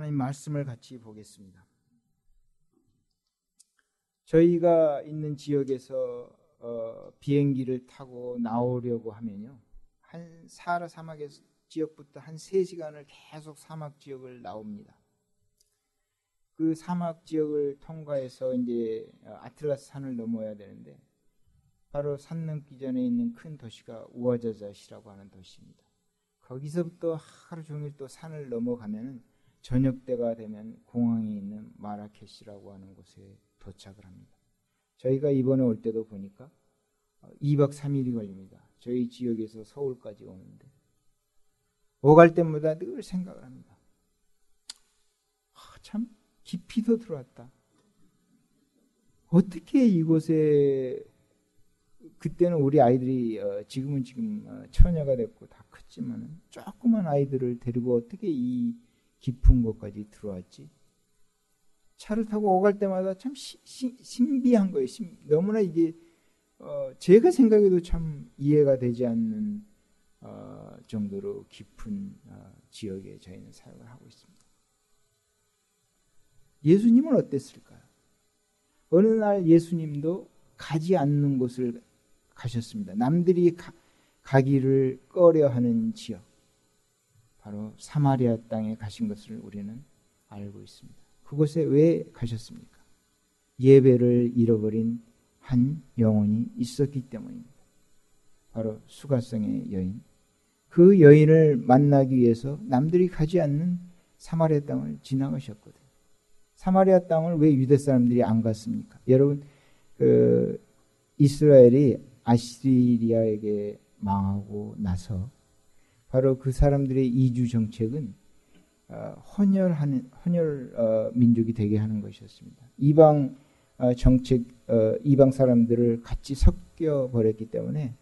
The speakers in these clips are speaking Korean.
하나님 말씀을 같이 보겠습니다. 저희가 있는 지역에서 어, 비행기를 타고 나오려고 하면요. 한 사하라 사막의 지역부터 한 3시간을 계속 사막 지역을 나옵니다. 그 사막 지역을 통과해서 이제 아틀라스 산을 넘어야 되는데 바로 산 넘기 전에 있는 큰 도시가 우아자자시라고 하는 도시입니다. 거기서부터 하루 종일 또 산을 넘어가면은 저녁 때가 되면 공항에 있는 마라케시라고 하는 곳에 도착을 합니다. 저희가 이번에 올 때도 보니까 2박 어, 3일이 걸립니다. 저희 지역에서 서울까지 오는데 오갈 때마다 늘 생각을 합니다. 아, 참 깊이 더 들어왔다. 어떻게 이곳에 그때는 우리 아이들이 어, 지금은 지금 어, 처녀가 됐고 다 컸지만 조그만 아이들을 데리고 어떻게 이 깊은 곳까지 들어왔지? 차를 타고 오갈 때마다 참 시, 시, 신비한 거예요. 신, 너무나 이게 어, 제가 생각해도 참 이해가 되지 않는 어, 정도로 깊은 어, 지역에 저희는 사역을 하고 있습니다. 예수님은 어땠을까요? 어느 날 예수님도 가지 않는 곳을 가셨습니다. 남들이 가, 가기를 꺼려하는 지역, 바로 사마리아 땅에 가신 것을 우리는 알고 있습니다. 그곳에 왜 가셨습니까? 예배를 잃어버린 한 영혼이 있었기 때문입니다. 바로 수가성의 여인. 그 여인을 만나기 위해서 남들이 가지 않는 사마리아 땅을 지나가셨거든요. 사마리아 땅을 왜 유대 사람들이 안 갔습니까? 여러분, 그 이스라엘이 아시리아에게 망하고 나서 바로 그 사람들의 이주 정책은 어, 헌혈하는 헌혈 어, 민족이 되게 하는 것이었습니다. 이방 어, 정책 이방 사람들을 같이 섞여 버렸기 때문에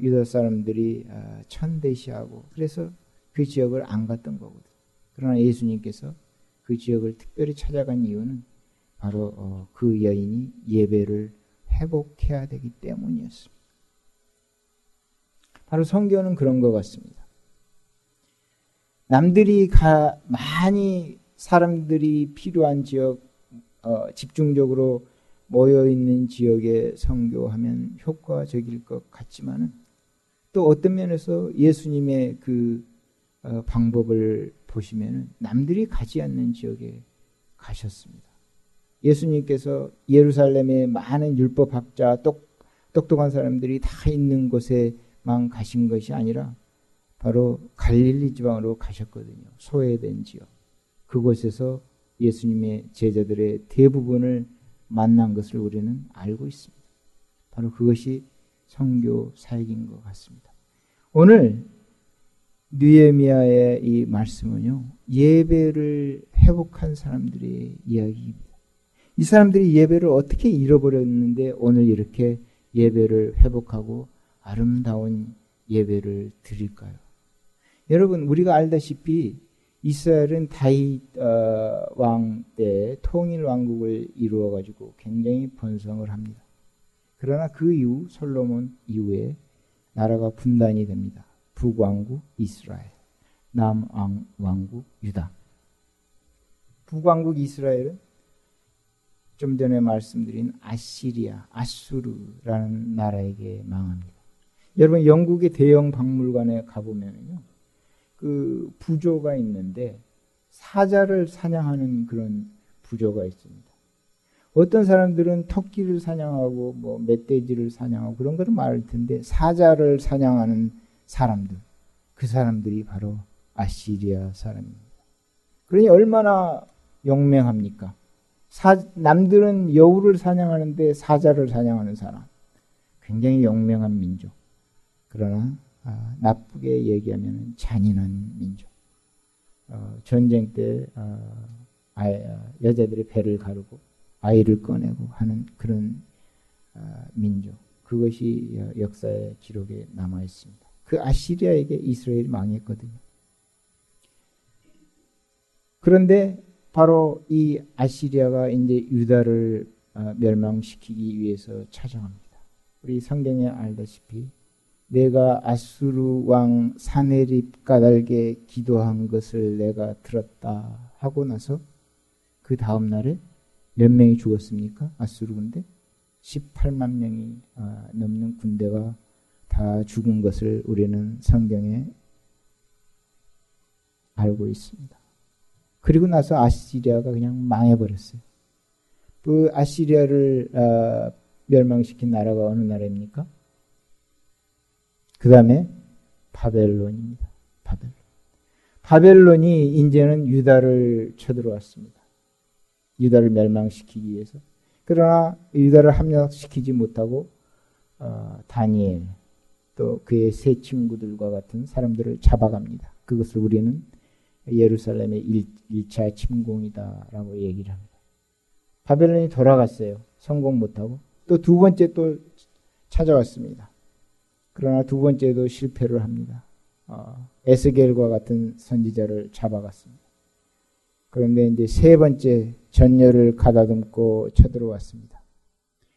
유다 사람들이 천대시하고 그래서 그 지역을 안 갔던 거거든요. 그러나 예수님께서 그 지역을 특별히 찾아간 이유는 바로 그 여인이 예배를 회복해야 되기 때문이었습니다. 바로 성경은 그런 것 같습니다. 남들이 가, 많이 사람들이 필요한 지역, 어, 집중적으로 모여 있는 지역에 선교하면 효과적일 것 같지만은 또 어떤 면에서 예수님의 그 어, 방법을 보시면은 남들이 가지 않는 지역에 가셨습니다. 예수님께서 예루살렘에 많은 율법학자, 똑, 똑똑한 사람들이 다 있는 곳에만 가신 것이 아니라 바로 갈릴리 지방으로 가셨거든요. 소외된 지역. 그곳에서 예수님의 제자들의 대부분을 만난 것을 우리는 알고 있습니다. 바로 그것이 성교 사역인 것 같습니다. 오늘 느에미아의 이 말씀은요. 예배를 회복한 사람들의 이야기입니다. 이 사람들이 예배를 어떻게 잃어버렸는데 오늘 이렇게 예배를 회복하고 아름다운 예배를 드릴까요? 여러분 우리가 알다시피 이스라엘은 다윗 어, 왕 때 통일 왕국을 이루어 가지고 굉장히 번성을 합니다. 그러나 그 이후 솔로몬 이후에 나라가 분단이 됩니다. 북왕국 이스라엘, 남왕국 유다. 북왕국 이스라엘은 좀 전에 말씀드린 아시리아, 아수르라는 나라에게 망합니다. 여러분 영국의 대형 박물관에 가보면요. 그 부조가 있는데 사자를 사냥하는 그런 부조가 있습니다. 어떤 사람들은 토끼를 사냥하고 뭐 멧돼지를 사냥하고 그런 거를 말할 텐데 사자를 사냥하는 사람들 그 사람들이 바로 아시리아 사람입니다. 그러니 얼마나 용맹합니까? 사, 남들은 여우를 사냥하는데 사자를 사냥하는 사람 굉장히 용맹한 민족. 그러나 아, 나쁘게 얘기하면 잔인한 민족. 어, 전쟁 때 어, 아이, 어, 여자들이 배를 가르고 아이를 꺼내고 하는 그런 어, 민족. 그것이 역사의 기록에 남아 있습니다. 그 아시리아에게 이스라엘이 망했거든요. 그런데 바로 이 아시리아가 이제 유다를 어, 멸망시키기 위해서 찾아갑니다. 우리 성경에 알다시피 내가 아수르 왕 사네립 까닭에 기도한 것을 내가 들었다 하고 나서 그 다음 날에 몇 명이 죽었습니까? 아수르 군대 18만 명이 아, 넘는 군대가 다 죽은 것을 우리는 성경에 알고 있습니다. 그리고 나서 아시리아가 그냥 망해버렸어요. 그 아시리아를 아, 멸망시킨 나라가 어느 나라입니까? 그 다음에 바벨론입니다. 바벨론. 바벨론이 이제는 유다를 쳐들어왔습니다. 유다를 멸망시키기 위해서. 그러나 유다를 함락시키지 못하고 어, 다니엘 또 그의 세 친구들과 같은 사람들을 잡아갑니다. 그것을 우리는 예루살렘의 1, 차 침공이다라고 얘기를 합니다. 바벨론이 돌아갔어요. 성공 못하고 또 두 번째 또 찾아왔습니다. 그러나 두 번째도 실패를 합니다. 어, 에스겔과 같은 선지자를 잡아갔습니다. 그런데 이제 세 번째 전열을 가다듬고 쳐들어왔습니다.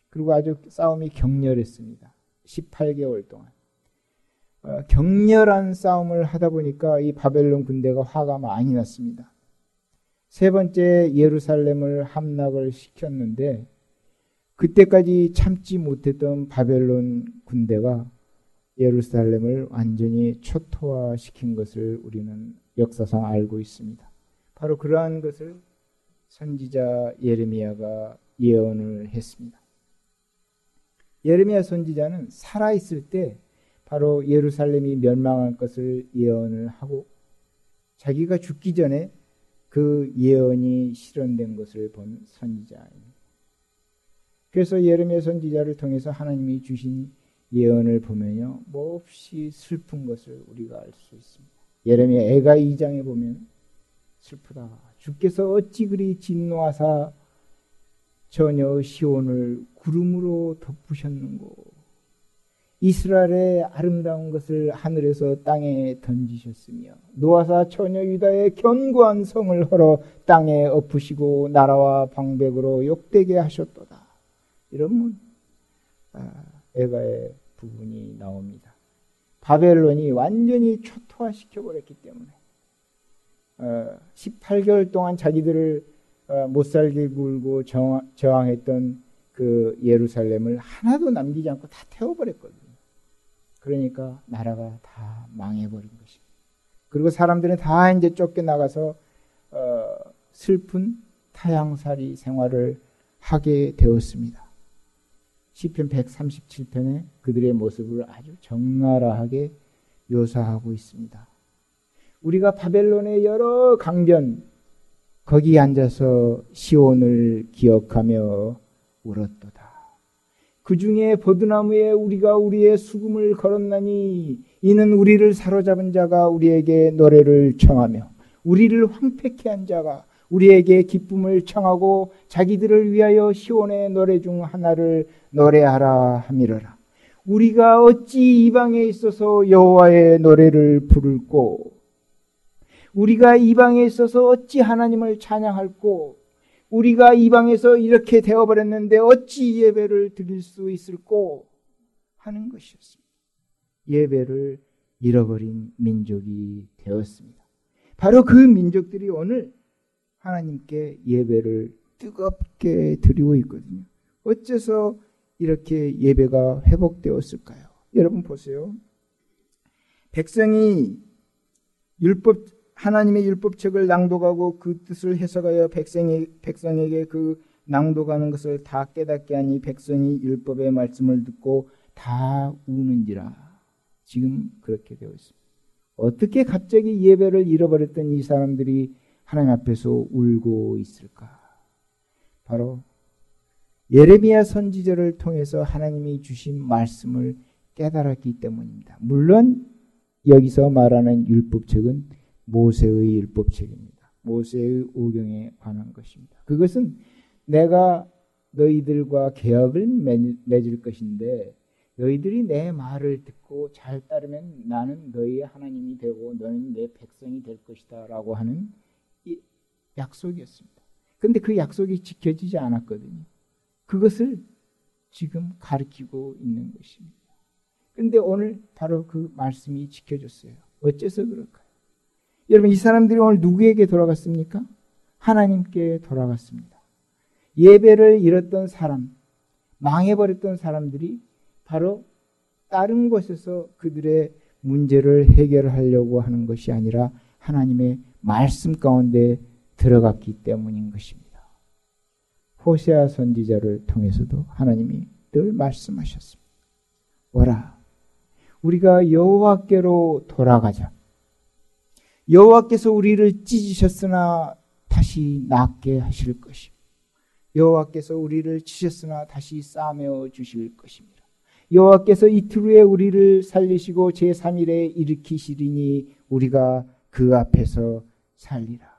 그리고 아주 싸움이 격렬했습니다. 18개월 동안. 어, 격렬한 싸움을 하다 보니까 이 바벨론 군대가 화가 많이 났습니다. 세 번째 예루살렘을 함락을 시켰는데 그때까지 참지 못했던 바벨론 군대가 예루살렘을 완전히 초토화시킨 것을 우리는 역사상 알고 있습니다. 바로 그러한 것을 선지자 예레미야가 예언을 했습니다. 예레미야 선지자는 살아 있을 때 바로 예루살렘이 멸망할 것을 예언을 하고 자기가 죽기 전에 그 예언이 실현된 것을 본 선지자입니다. 그래서 예레미야 선지자를 통해서 하나님이 주신 예언을 보면요. 몹시 슬픈 것을 우리가 알 수 있습니다. 예레미야 애가 2장에 보면 슬프다. 주께서 어찌 그리 진노하사 전혀 시온을 구름으로 덮으셨는고. 이스라엘의 아름다운 것을 하늘에서 땅에 던지셨으며 노아사 처녀 유다의 견고한 성을 헐어 땅에 엎으시고 나라와 방백으로 욕되게 하셨도다. 이런 아, 에가의 부분이 나옵니다. 바벨론이 완전히 초토화시켜 버렸기 때문에 어, 18개월 동안 자기들을 어, 못 살게 굴고 저항, 저항했던 그 예루살렘을 하나도 남기지 않고 다 태워버렸거든요. 그러니까 나라가 다 망해버린 것입니다. 그리고 사람들은 다 이제 쫓겨나가서 어, 슬픈 타양살이 생활을 하게 되었습니다. 시편 137편에 그들의 모습을 아주 적나라하게 묘사하고 있습니다. 우리가 바벨론의 여러 강변 거기 앉아서 시온을 기억하며 울었도다. 그 중에 버드나무에 우리가 우리의 수금을 걸었나니 이는 우리를 사로잡은 자가 우리에게 노래를 청하며 우리를 황폐케 한 자가 우리에게 기쁨을 청하고 자기들을 위하여 시온의 노래 중 하나를 노래하라 함이러라. 우리가 어찌 이방에 있어서 여호와의 노래를 부를고 우리가 이방에 있어서 어찌 하나님을 찬양할고 우리가 이방에서 이렇게 되어버렸는데 어찌 예배를 드릴 수 있을꼬 하는 것이었습니다. 예배를 잃어버린 민족이 되었습니다. 바로 그 민족들이 오늘 하나님께 예배를 뜨겁게 드리고 있거든요. 어째서 이렇게 예배가 회복되었을까요? 여러분 보세요. 백성이 율법 하나님의 율법책을 낭독하고 그 뜻을 해석하여 백성이, 백성에게 그 낭독하는 것을 다 깨닫게 하니 백성이 율법의 말씀을 듣고 다 우는지라. 지금 그렇게 되어 있습니다. 어떻게 갑자기 예배를 잃어버렸던 이 사람들이 하나님 앞에서 울고 있을까? 바로 예레미야 선지자를 통해서 하나님이 주신 말씀을 깨달았기 때문입니다. 물론 여기서 말하는 율법책은 모세의 율법책입니다. 모세의 오경에 관한 것입니다. 그것은 내가 너희들과 계약을 맺을 것인데 너희들이 내 말을 듣고 잘 따르면 나는 너희의 하나님이 되고 너는 내 백성이 될 것이다라고 하는 약속이었습니다. 그런데 그 약속이 지켜지지 않았거든요. 그것을 지금 가르치고 있는 것입니다. 그런데 오늘 바로 그 말씀이 지켜졌어요. 어째서 그럴까요? 여러분 이 사람들이 오늘 누구에게 돌아갔습니까? 하나님께 돌아갔습니다. 예배를 잃었던 사람, 망해버렸던 사람들이 바로 다른 곳에서 그들의 문제를 해결하려고 하는 것이 아니라 하나님의 말씀 가운데 들어갔기 때문인 것입니다. 호세아 선지자를 통해서도 하나님이 늘 말씀하셨습니다. 오라, 우리가 여호와께로 돌아가자. 여호와께서 우리를 찢으셨으나 다시 낫게 하실 것이요. 여호와께서 우리를 치셨으나 다시 싸매어 주실 것입니다. 여호와께서 이틀 후에 우리를 살리시고 제3일에 일으키시리니 우리가 그 앞에서 살리라.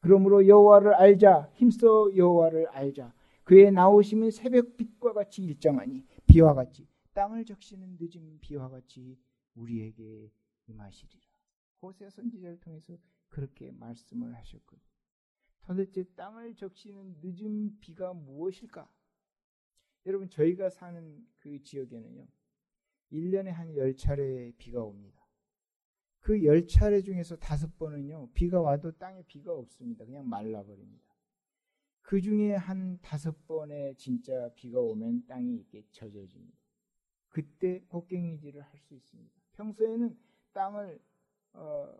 그러므로 여호와를 알자 힘써 여호와를 알자 그의 나오심은 새벽빛과 같이 일정하니 비와 같이 땅을 적시는 늦은 비와 같이 우리에게 임하시리라. 호세 선지자를 통해서 그렇게 말씀을 하셨거든요. 도대체 땅을 적시는 늦은 비가 무엇일까? 여러분 저희가 사는 그 지역에는요. 1년에 한 10차례 비가 옵니다. 그 10차례 중에서 다섯 번은요. 비가 와도 땅에 비가 없습니다. 그냥 말라버립니다. 그 중에 한 다섯 번에 진짜 비가 오면 땅이 이렇게 젖어집니다. 그때 곡괭이질을 할 수 있습니다. 평소에는 땅을 어,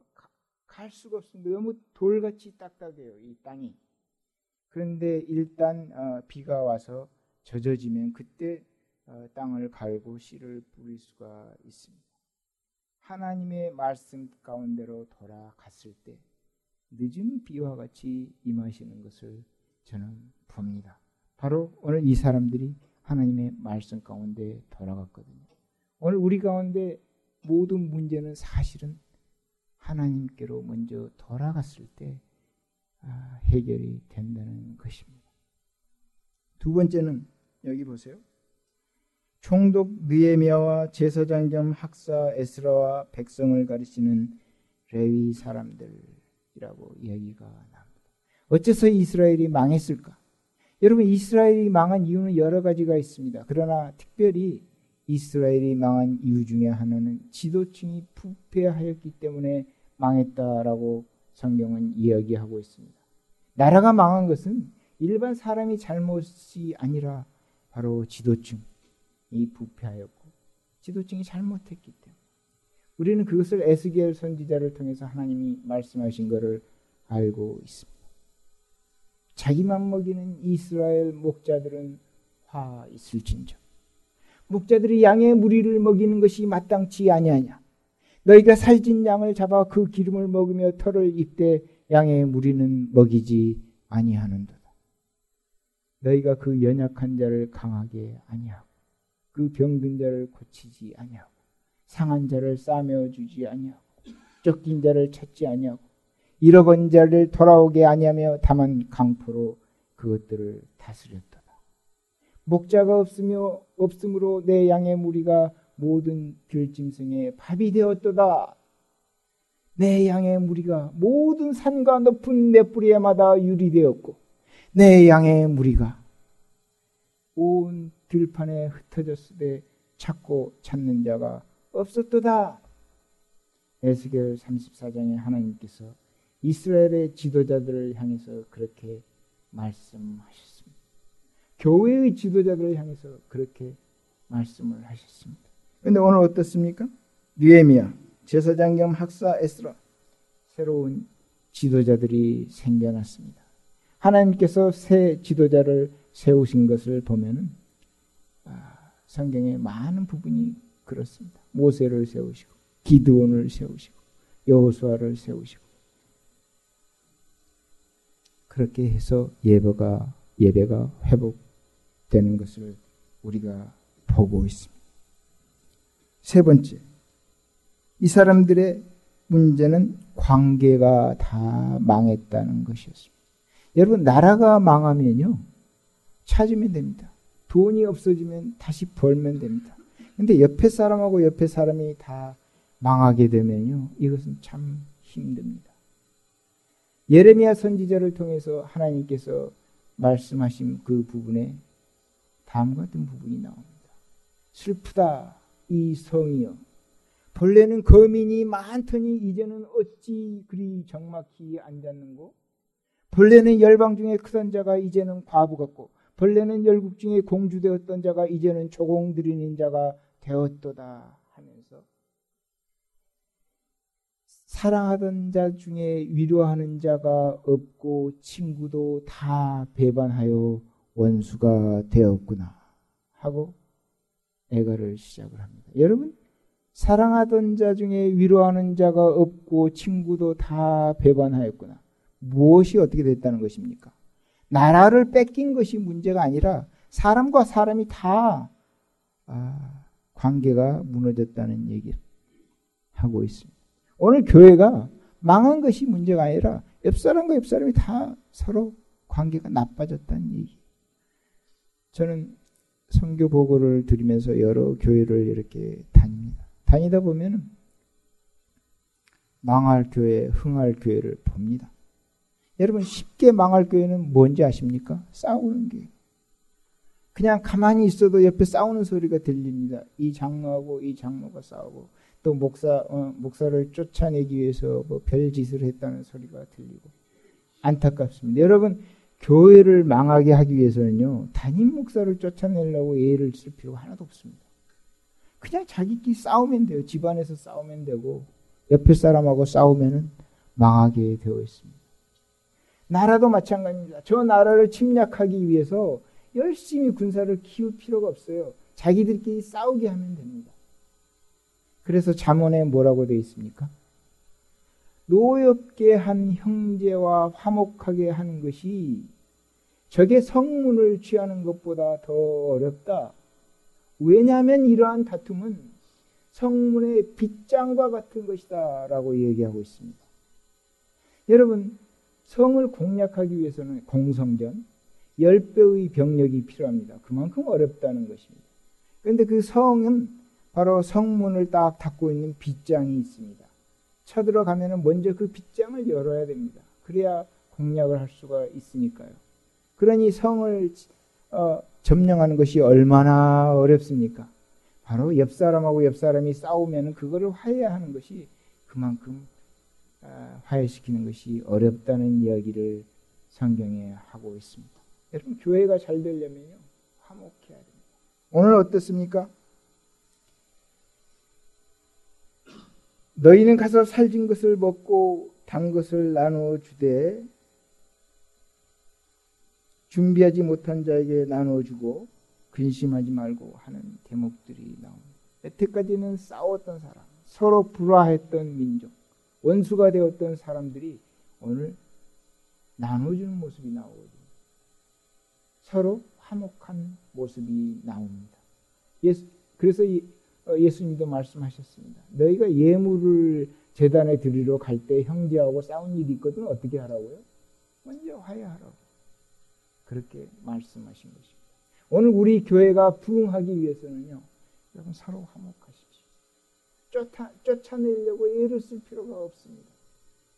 갈 수가 없습니다. 너무 돌같이 딱딱해요. 이 땅이. 그런데 일단 어, 비가 와서 젖어지면 그때 어, 땅을 갈고 씨를 뿌릴 수가 있습니다. 하나님의 말씀 가운데로 돌아갔을 때 늦은 비와 같이 임하시는 것을 저는 봅니다. 바로 오늘 이 사람들이 하나님의 말씀 가운데 돌아갔거든요. 오늘 우리 가운데 모든 문제는 사실은 하나님께로 먼저 돌아갔을 때 아, 해결이 된다는 것입니다. 두 번째는 여기 보세요. 총독 느에미아와 제사장 겸 학사 에스라와 백성을 가르치는 레위 사람들이라고 이야기가 나옵니다. 어째서 이스라엘이 망했을까? 여러분 이스라엘이 망한 이유는 여러 가지가 있습니다. 그러나 특별히 이스라엘이 망한 이유 중에 하나는 지도층이 부패하였기 때문에 망했다라고 성경은 이야기하고 있습니다. 나라가 망한 것은 일반 사람이 잘못이 아니라 바로 지도층, 이 부패하였고 지도층이 잘못했기 때문에 우리는 그것을 에스겔 선지자를 통해서 하나님이 말씀하신 것을 알고 있습니다. 자기만 먹이는 이스라엘 목자들은 화 있을진저 목자들이 양의 무리를 먹이는 것이 마땅치 아니하냐? 너희가 살진 양을 잡아 그 기름을 먹으며 털을 입되 양의 무리는 먹이지 아니하는도다. 너희가 그 연약한 자를 강하게 아니하고 그 병든 자를 고치지 아니하고 상한 자를 싸매어 주지 아니하고 쫓긴 자를 찾지 아니하고 잃어본 자를 돌아오게 아니하며 다만 강포로 그것들을 다스렸도다. 목자가 없으며 없으므로 내 양의 무리가 모든 들짐승의 밥이 되었도다. 내 양의 무리가 모든 산과 높은 맷뿌리에마다 유리되었고 내 양의 무리가 온 들판에 흩어졌으되 찾고 찾는 자가 없었도다. 에스겔 34장에 하나님께서 이스라엘의 지도자들을 향해서 그렇게 말씀하셨습니다. 교회의 지도자들을 향해서 그렇게 말씀을 하셨습니다. 그런데 오늘 어떻습니까? 느에미야, 제사장 겸 학사 에스라 새로운 지도자들이 생겨났습니다. 하나님께서 새 지도자를 세우신 것을 보면은 성경의 많은 부분이 그렇습니다. 모세를 세우시고 기드온을 세우시고 여호수아를 세우시고 그렇게 해서 예배가 예배가 회복되는 것을 우리가 보고 있습니다. 세 번째, 이 사람들의 문제는 관계가 다 망했다는 것이었습니다. 여러분 나라가 망하면요 찾으면 됩니다. 돈이 없어지면 다시 벌면 됩니다. 근데 옆에 사람하고 옆에 사람이 다 망하게 되면요. 이것은 참 힘듭니다. 예레미야 선지자를 통해서 하나님께서 말씀하신 그 부분에 다음과 같은 부분이 나옵니다. 슬프다 이 성이여 본래는 거민이 많더니 이제는 어찌 그리 적막히 앉았는고 본래는 열방 중에 크던 자가 이제는 과부 같고 본래는 열국 중에 공주되었던 자가 이제는 조공 들이는 자가 되었도다 하면서 사랑하던 자 중에 위로하는 자가 없고 친구도 다 배반하여 원수가 되었구나 하고 애가를 시작을 합니다. 여러분 사랑하던 자 중에 위로하는 자가 없고 친구도 다 배반하였구나. 무엇이 어떻게 됐다는 것입니까? 나라를 뺏긴 것이 문제가 아니라 사람과 사람이 다 아, 관계가 무너졌다는 얘기를 하고 있습니다. 오늘 교회가 망한 것이 문제가 아니라 옆 사람과 옆 사람이 다 서로 관계가 나빠졌다는 얘기. 저는 선교 보고를 드리면서 여러 교회를 이렇게 다닙니다. 다니다 보면 망할 교회, 흥할 교회를 봅니다. 여러분 쉽게 망할 교회는 뭔지 아십니까? 싸우는 게. 그냥 가만히 있어도 옆에 싸우는 소리가 들립니다. 이 장로하고 이 장로가 싸우고 또 목사 어, 목사를 쫓아내기 위해서 뭐 별짓을 했다는 소리가 들리고 안타깝습니다. 여러분 교회를 망하게 하기 위해서는요 담임 목사를 쫓아내려고 애를 쓸 필요가 하나도 없습니다. 그냥 자기끼리 싸우면 돼요. 집안에서 싸우면 되고 옆에 사람하고 싸우면은 망하게 되어 있습니다. 나라도 마찬가지입니다. 저 나라를 침략하기 위해서 열심히 군사를 키울 필요가 없어요. 자기들끼리 싸우게 하면 됩니다. 그래서 잠언에 뭐라고 되어 있습니까? 노엽게 한 형제와 화목하게 하는 것이 적의 성문을 취하는 것보다 더 어렵다. 왜냐하면 이러한 다툼은 성문의 빗장과 같은 것이다. 라고 얘기하고 있습니다. 여러분, 성을 공략하기 위해서는 공성전, 10배의 병력이 필요합니다. 그만큼 어렵다는 것입니다. 그런데 그 성은 바로 성문을 딱 닫고 있는 빗장이 있습니다. 쳐들어가면 먼저 그 빗장을 열어야 됩니다. 그래야 공략을 할 수가 있으니까요. 그러니 성을 어, 점령하는 것이 얼마나 어렵습니까? 바로 옆 사람하고 옆 사람이 싸우면 그거를 화해하는 것이 그만큼 어, 화해시키는 것이 어렵다는 이야기를 성경에 하고 있습니다. 여러분 교회가 잘 되려면요 화목해야 됩니다. 오늘 어떻습니까? 너희는 가서 살진 것을 먹고 단 것을 나누어 주되 준비하지 못한 자에게 나누어 주고 근심하지 말고 하는 대목들이 나옵니다. 여태까지는 싸웠던 사람, 서로 불화했던 민족, 원수가 되었던 사람들이 오늘 나눠주는 모습이 나오거든요. 서로 화목한 모습이 나옵니다. 예수, 그래서 어, 예수님도 말씀하셨습니다. 너희가 예물을 재단에 드리러 갈 때 형제하고 싸운 일이 있거든 어떻게 하라고요? 먼저 화해하라고. 그렇게 말씀하신 것입니다. 오늘 우리 교회가 부흥하기 위해서는요. 여러분 서로 화목하십시오. 쫓아, 쫓아내려고 애를 쓸 필요가 없습니다.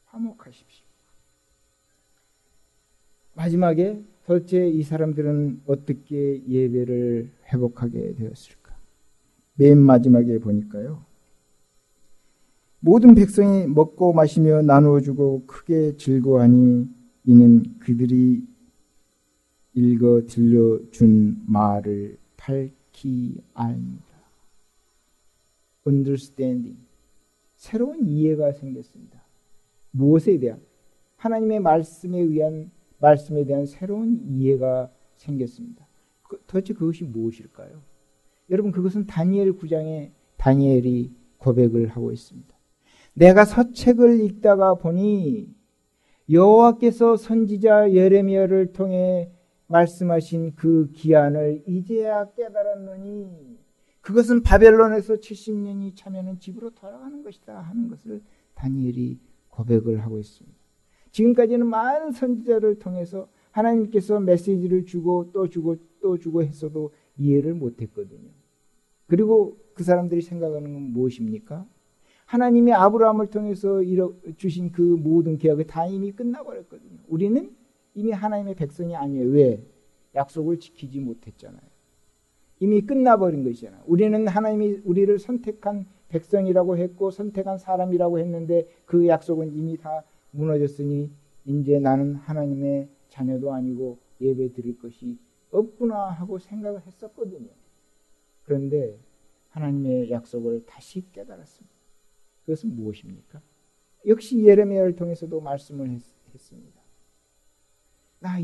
화목하십시오. 마지막에 도대체 이 사람들은 어떻게 예배를 회복하게 되었을까? 맨 마지막에 보니까요. 모든 백성이 먹고 마시며 나누어 주고 크게 즐거워하니 이는 그들이 읽어 들려준 말을 밝히 압니다. Understanding. 새로운 이해가 생겼습니다. 무엇에 대한? 하나님의 말씀에 의한 말씀에 대한 새로운 이해가 생겼습니다. 그, 도대체 그것이 무엇일까요? 여러분 그것은 다니엘 9장에 다니엘이 고백을 하고 있습니다. 내가 서책을 읽다가 보니 여호와께서 선지자 예레미야를 통해 말씀하신 그 기한을 이제야 깨달았느니 그것은 바벨론에서 70년이 차면은 집으로 돌아가는 것이다 하는 것을 다니엘이 고백을 하고 있습니다. 지금까지는 많은 선지자를 통해서 하나님께서 메시지를 주고 또 주고 또 주고 했어도 이해를 못했거든요. 그리고 그 사람들이 생각하는 건 무엇입니까? 하나님이 아브라함을 통해서 주신 그 모든 계약이 다 이미 끝나버렸거든요. 우리는 이미 하나님의 백성이 아니에요. 왜? 약속을 지키지 못했잖아요. 이미 끝나버린 것이잖아요. 우리는 하나님이 우리를 선택한 백성이라고 했고 선택한 사람이라고 했는데 그 약속은 이미 다 무너졌으니 이제 나는 하나님의 자녀도 아니고 예배 드릴 것이 없구나 하고 생각을 했었거든요. 그런데 하나님의 약속을 다시 깨달았습니다. 그것은 무엇입니까? 역시 예레미야를 통해서도 말씀을 했, 습니다나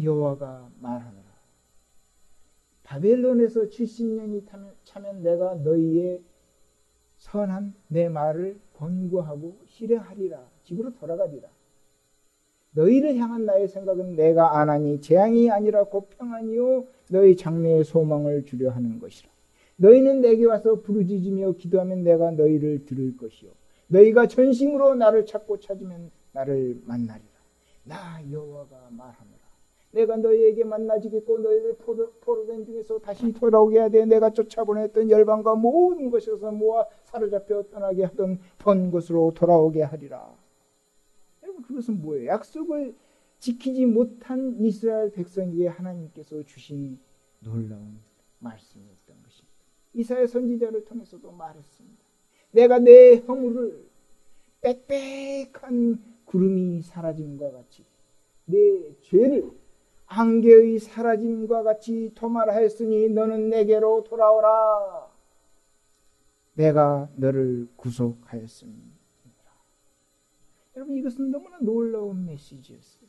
여호와가 말하노라. 바벨론에서 70년이 차면 내가 너희의 선한 내 말을 권고하고 실행하리라. 집으로 돌아가리라. 너희를 향한 나의 생각은 내가 안하니 재앙이 아니라 곧 평안이요 너희 장래의 소망을 주려 하는 것이라. 너희는 내게 와서 부르짖으며 기도하면 내가 너희를 들을 것이요 너희가 전심으로 나를 찾고 찾으면 나를 만나리라. 나 여호와가 말하노라. 내가 너희에게 만나지겠고 너희를 포로, 포로된 중에서 다시 돌아오게 하되 내가 쫓아보냈던 열방과 모든 것에서 모아 사로잡혀 떠나게 하던 번 곳으로 돌아오게 하리라. 여러분 그것은 뭐예요? 약속을 지키지 못한 이스라엘 백성에게 하나님께서 주신 놀라운 말씀이었던 것입니다. 이사야 선지자를 통해서도 말했습니다. 내가 내 허물을 빽빽한 구름이 사라짐과 같이 내 죄를 안개의 사라짐과 같이 도말하였으니 너는 내게로 돌아오라. 내가 너를 구속하였습니다. 여러분 이것은 너무나 놀라운 메시지였어요.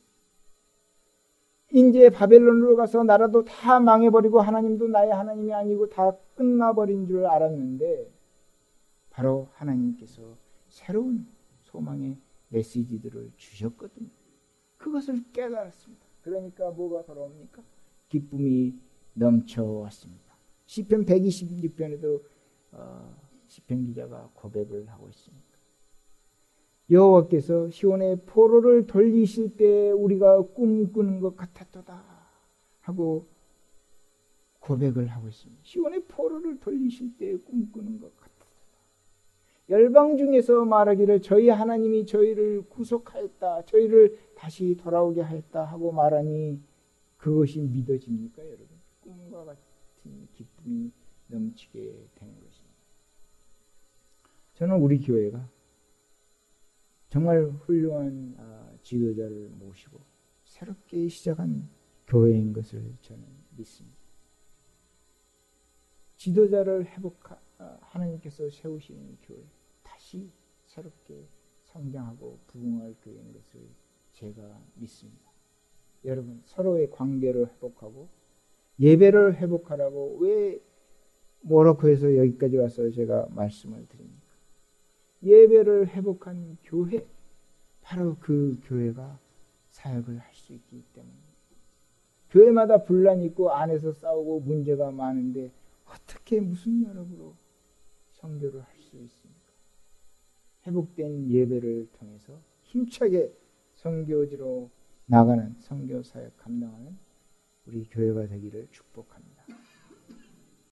이제 바벨론으로 가서 나라도 다 망해버리고 하나님도 나의 하나님이 아니고 다 끝나버린 줄 알았는데 바로 하나님께서 새로운 소망의 메시지들을 주셨거든요. 그것을 깨달았습니다. 그러니까 뭐가 돌아옵니까? 기쁨이 넘쳐왔습니다. 시편 126편에도 어, 시편 기자가 고백을 하고 있습니다. 여호와께서 시온의 포로를 돌리실 때 우리가 꿈꾸는 것 같았도다 하고 고백을 하고 있습니다. 시온의 포로를 돌리실 때 꿈꾸는 것 같았도다. 열방 중에서 말하기를 저희 하나님이 저희를 구속하였다. 저희를 다시 돌아오게 하였다 하고 말하니 그것이 믿어집니까, 여러분? 꿈과 같은 기쁨이 넘치게 된 것입니다. 저는 우리 교회가 정말 훌륭한 아, 지도자를 모시고 새롭게 시작한 교회인 것을 저는 믿습니다. 지도자를 회복하 아, 하나님께서 세우시는 교회 다시 새롭게 성장하고 부흥할 교회인 것을 제가 믿습니다. 여러분 서로의 관계를 회복하고 예배를 회복하라고 왜 모로코에서 여기까지 와서 제가 말씀을 드립니다. 예배를 회복한 교회, 바로 그 교회가 사역을 할 수 있기 때문입니다. 교회마다 분란이 있고 안에서 싸우고 문제가 많은데 어떻게 무슨 연합으로 성교를 할 수 있습니까? 회복된 예배를 통해서 힘차게 성교지로 나가는 성교 사역 감당하는 우리 교회가 되기를 축복합니다.